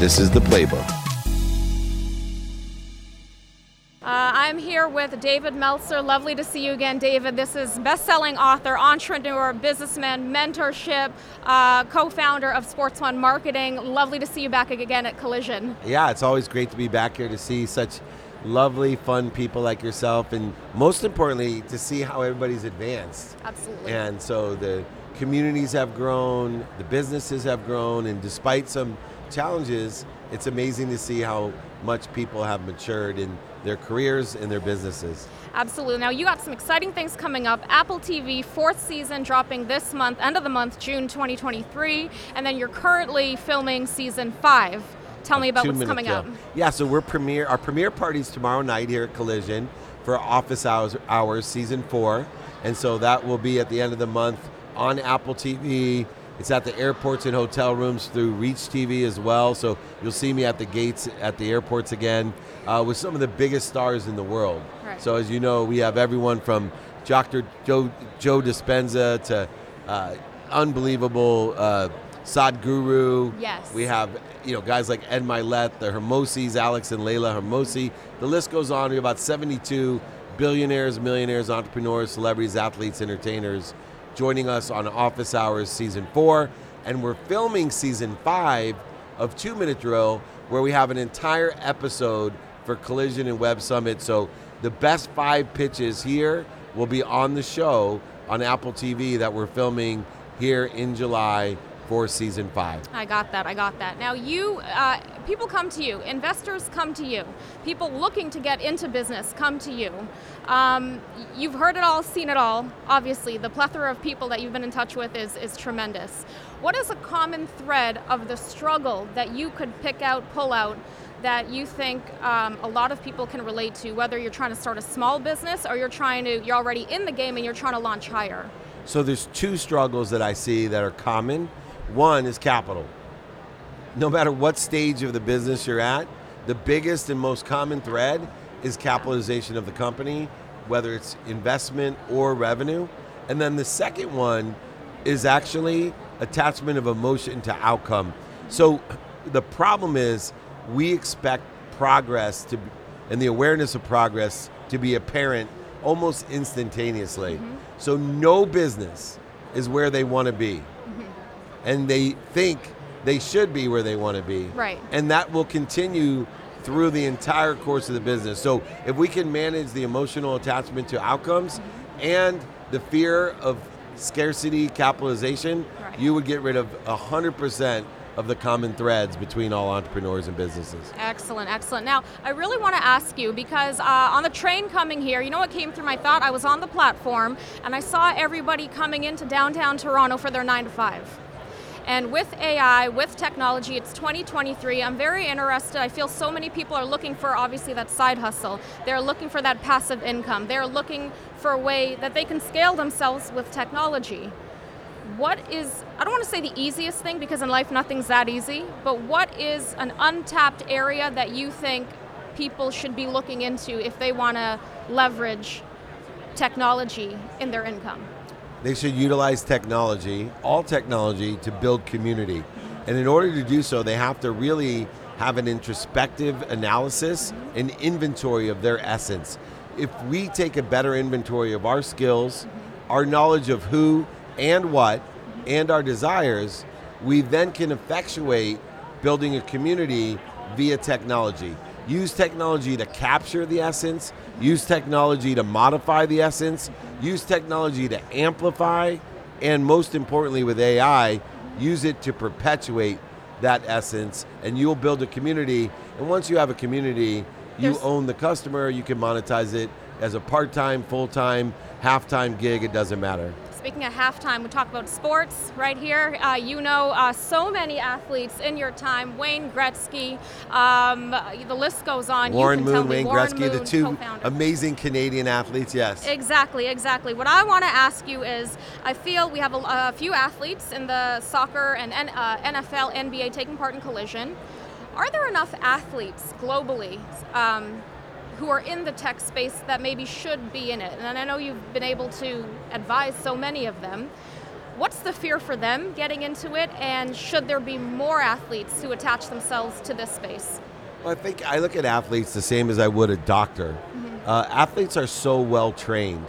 This is the playbook. Uh, I'm here with David Meltzer. Lovely to see you again, David. This is best-selling author, entrepreneur, businessman, mentorship, uh, co-founder of Sports One Marketing. Lovely to see you back again at Collision. Yeah, it's always great to be back here to see such lovely, fun people like yourself, and most importantly, to see how everybody's advanced. Absolutely. And so the communities have grown, the businesses have grown, and despite some challenges, it's amazing to see how much people have matured in their careers and their businesses. Absolutely. Now, you got some exciting things coming up. Apple TV, fourth season dropping this month, end of the month, June 2023. And then you're currently filming season five. Tell me about what's coming up. Yeah, so we're premiere, our premiere party's tomorrow night here at Collision for Office Hours, Hours season four. And so that will be at the end of the month on Apple TV. It's at the airports and hotel rooms through Reach TV as well. So you'll see me at the gates at the airports again uh, with some of the biggest stars in the world. Right. So as you know, we have everyone from Dr. Joe, Joe Dispenza to uh, unbelievable uh, Sadhguru. Yes. We have you know guys like Ed Mylett, the Hormozis, Alex and Layla Hormozi. The list goes on. We have about 72 billionaires, millionaires, entrepreneurs, celebrities, athletes, entertainers joining us on Office Hours season four, and we're filming season five of Two Minute Drill, where we have an entire episode for Collision and Web Summit. So the best five pitches here will be on the show on Apple TV that we're filming here in July for season five. I got that. I got that. Now, you, uh, people come to you, investors come to you, people looking to get into business come to you. Um, you've heard it all, seen it all. Obviously, the plethora of people that you've been in touch with is, is tremendous. What is a common thread of the struggle that you could pick out, pull out? That you think um, a lot of people can relate to, whether you're trying to start a small business or you're trying to, you're already in the game and you're trying to launch higher. So there's two struggles that I see that are common. One is capital. No matter what stage of the business you're at, the biggest and most common thread is capitalization of the company, whether it's investment or revenue. And then the second one is actually attachment of emotion to outcome. So the problem is we expect progress to and the awareness of progress to be apparent almost instantaneously. Mm-hmm. So no business is where they want to be and they think they should be where they want to be. Right. And that will continue through the entire course of the business. So if we can manage the emotional attachment to outcomes mm-hmm. and the fear of scarcity capitalization, right. you would get rid of 100% of the common threads between all entrepreneurs and businesses. Excellent, excellent. Now, I really want to ask you because uh, on the train coming here, you know what came through my thought? I was on the platform and I saw everybody coming into downtown Toronto for their nine to five. And with AI, with technology, it's 2023. I'm very interested. I feel so many people are looking for obviously that side hustle. They're looking for that passive income. They're looking for a way that they can scale themselves with technology. What is, I don't want to say the easiest thing because in life nothing's that easy, but what is an untapped area that you think people should be looking into if they want to leverage technology in their income? They should utilize technology, all technology, to build community. And in order to do so, they have to really have an introspective analysis and inventory of their essence. If we take a better inventory of our skills, our knowledge of who and what, and our desires, we then can effectuate building a community via technology. Use technology to capture the essence, use technology to modify the essence, use technology to amplify, and most importantly with AI, use it to perpetuate that essence, and you'll build a community. And once you have a community, you There's own the customer, you can monetize it as a part time, full time, half time gig, it doesn't matter. Speaking of halftime, we talk about sports right here. Uh, you know uh, so many athletes in your time Wayne Gretzky, um, the list goes on. Warren Moon, Wayne Warren Gretzky, Moon, the two co-founder. amazing Canadian athletes, yes. Exactly, exactly. What I want to ask you is I feel we have a, a few athletes in the soccer and uh, NFL, NBA taking part in collision. Are there enough athletes globally um, who are in the tech space that maybe should be in it. And I know you've been able to advise so many of them. What's the fear for them getting into it, and should there be more athletes who attach themselves to this space? Well, I think I look at athletes the same as I would a doctor. Uh, athletes are so well trained.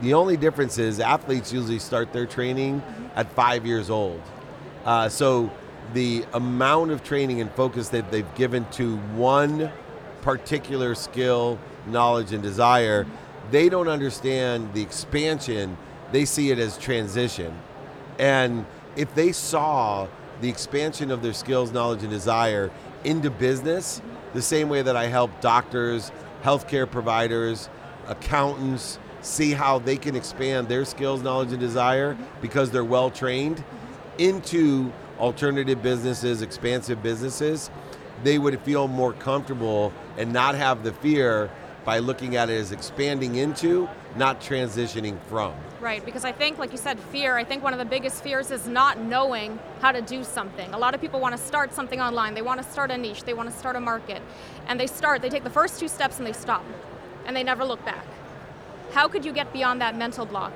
The only difference is athletes usually start their training at five years old. Uh, so the amount of training and focus that they've given to one particular skill, knowledge, and desire, they don't understand the expansion. They see it as transition. And if they saw the expansion of their skills, knowledge, and desire into business, the same way that I help doctors, healthcare providers, accountants see how they can expand their skills, knowledge, and desire because they're well trained into alternative businesses, expansive businesses, they would feel more comfortable and not have the fear by looking at it as expanding into, not transitioning from. Right, because I think, like you said, fear, I think one of the biggest fears is not knowing how to do something. A lot of people want to start something online, they want to start a niche, they want to start a market, and they start, they take the first two steps and they stop, and they never look back. How could you get beyond that mental block?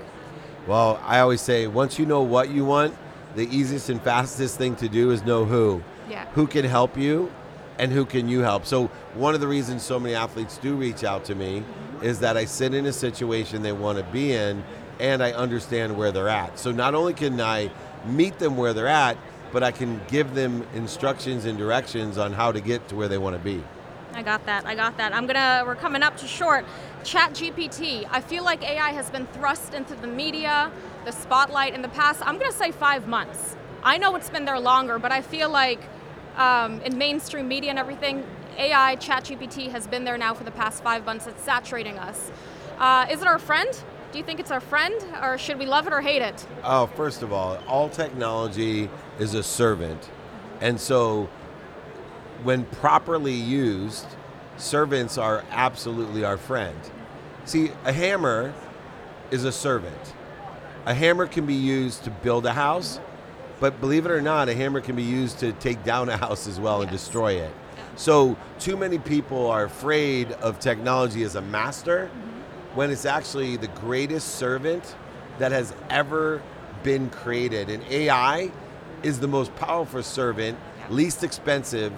Well, I always say once you know what you want, the easiest and fastest thing to do is know who. Yeah. Who can help you and who can you help? So, one of the reasons so many athletes do reach out to me is that I sit in a situation they want to be in and I understand where they're at. So, not only can I meet them where they're at, but I can give them instructions and directions on how to get to where they want to be. I got that. I got that. I'm gonna. We're coming up to short. Chat GPT. I feel like AI has been thrust into the media, the spotlight in the past. I'm gonna say five months. I know it's been there longer, but I feel like um, in mainstream media and everything, AI, Chat GPT has been there now for the past five months. It's saturating us. Uh, is it our friend? Do you think it's our friend, or should we love it or hate it? Oh, first of all, all technology is a servant. And so when properly used, servants are absolutely our friend. See, a hammer is a servant. A hammer can be used to build a house, but believe it or not, a hammer can be used to take down a house as well and destroy it. So, too many people are afraid of technology as a master mm-hmm. when it's actually the greatest servant that has ever been created. And AI is the most powerful servant, least expensive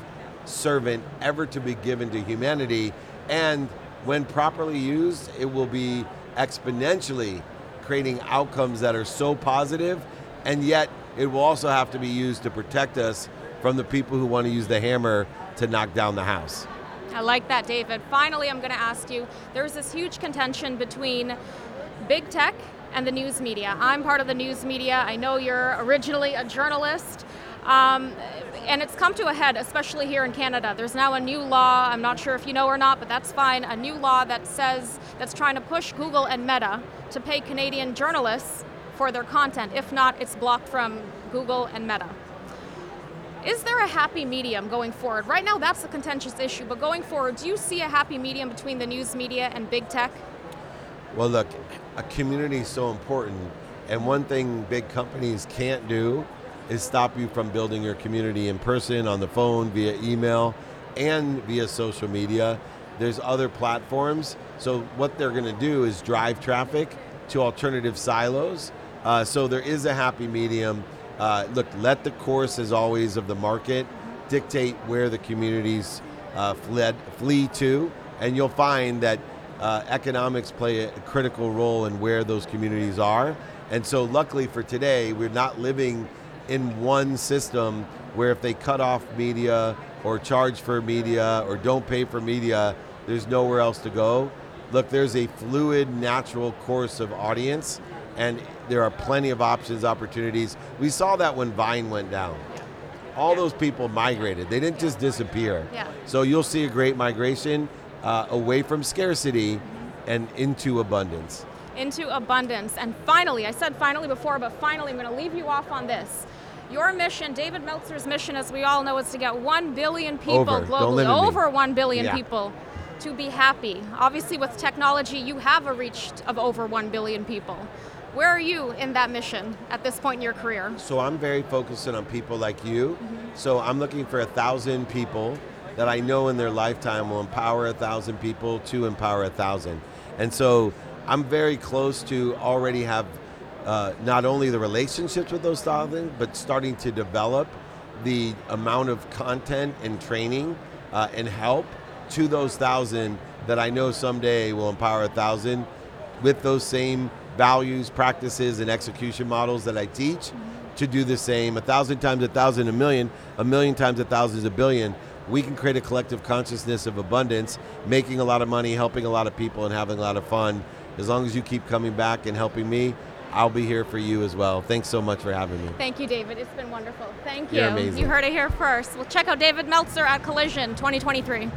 servant ever to be given to humanity. And when properly used, it will be exponentially creating outcomes that are so positive, and yet it will also have to be used to protect us from the people who want to use the hammer to knock down the house. I like that, David. Finally, I'm going to ask you there's this huge contention between big tech and the news media. I'm part of the news media. I know you're originally a journalist. Um, and it's come to a head, especially here in Canada. There's now a new law, I'm not sure if you know or not, but that's fine, a new law that says, that's trying to push Google and Meta to pay Canadian journalists for their content. If not, it's blocked from Google and Meta. Is there a happy medium going forward? Right now, that's a contentious issue, but going forward, do you see a happy medium between the news media and big tech? Well, look, a community is so important, and one thing big companies can't do is stop you from building your community in person, on the phone, via email, and via social media. There's other platforms. So, what they're going to do is drive traffic to alternative silos. Uh, so, there is a happy medium. Uh, look, let the course, as always, of the market dictate where the communities uh, fled, flee to, and you'll find that uh, economics play a critical role in where those communities are. And so, luckily for today, we're not living in one system where if they cut off media or charge for media or don't pay for media, there's nowhere else to go. Look, there's a fluid, natural course of audience, and there are plenty of options, opportunities. We saw that when Vine went down. All those people migrated, they didn't just disappear. Yeah. So you'll see a great migration uh, away from scarcity and into abundance. into abundance. And finally, I said finally before, but finally, I'm going to leave you off on this. Your mission, David Meltzer's mission, as we all know, is to get 1 billion people Over. Globally, limit me. over 1 billion Yeah. people, to be happy. Obviously, with technology, you have a reach of over 1 billion people. Where are you in that mission at this point in your career? So I'm very focused on people like you. So I'm looking for a thousand people that I know in their lifetime will empower a thousand people to empower a thousand. And so I'm very close to already have uh, not only the relationships with those thousand, but starting to develop the amount of content and training uh, and help to those thousand that I know someday will empower a thousand with those same values, practices, and execution models that I teach to do the same. A thousand times a thousand, a million, a million times a thousand is a billion. We can create a collective consciousness of abundance, making a lot of money, helping a lot of people, and having a lot of fun. As long as you keep coming back and helping me, I'll be here for you as well. Thanks so much for having me. Thank you, David. It's been wonderful. Thank you. You're amazing. You heard it here first. Well, check out David Meltzer at Collision 2023.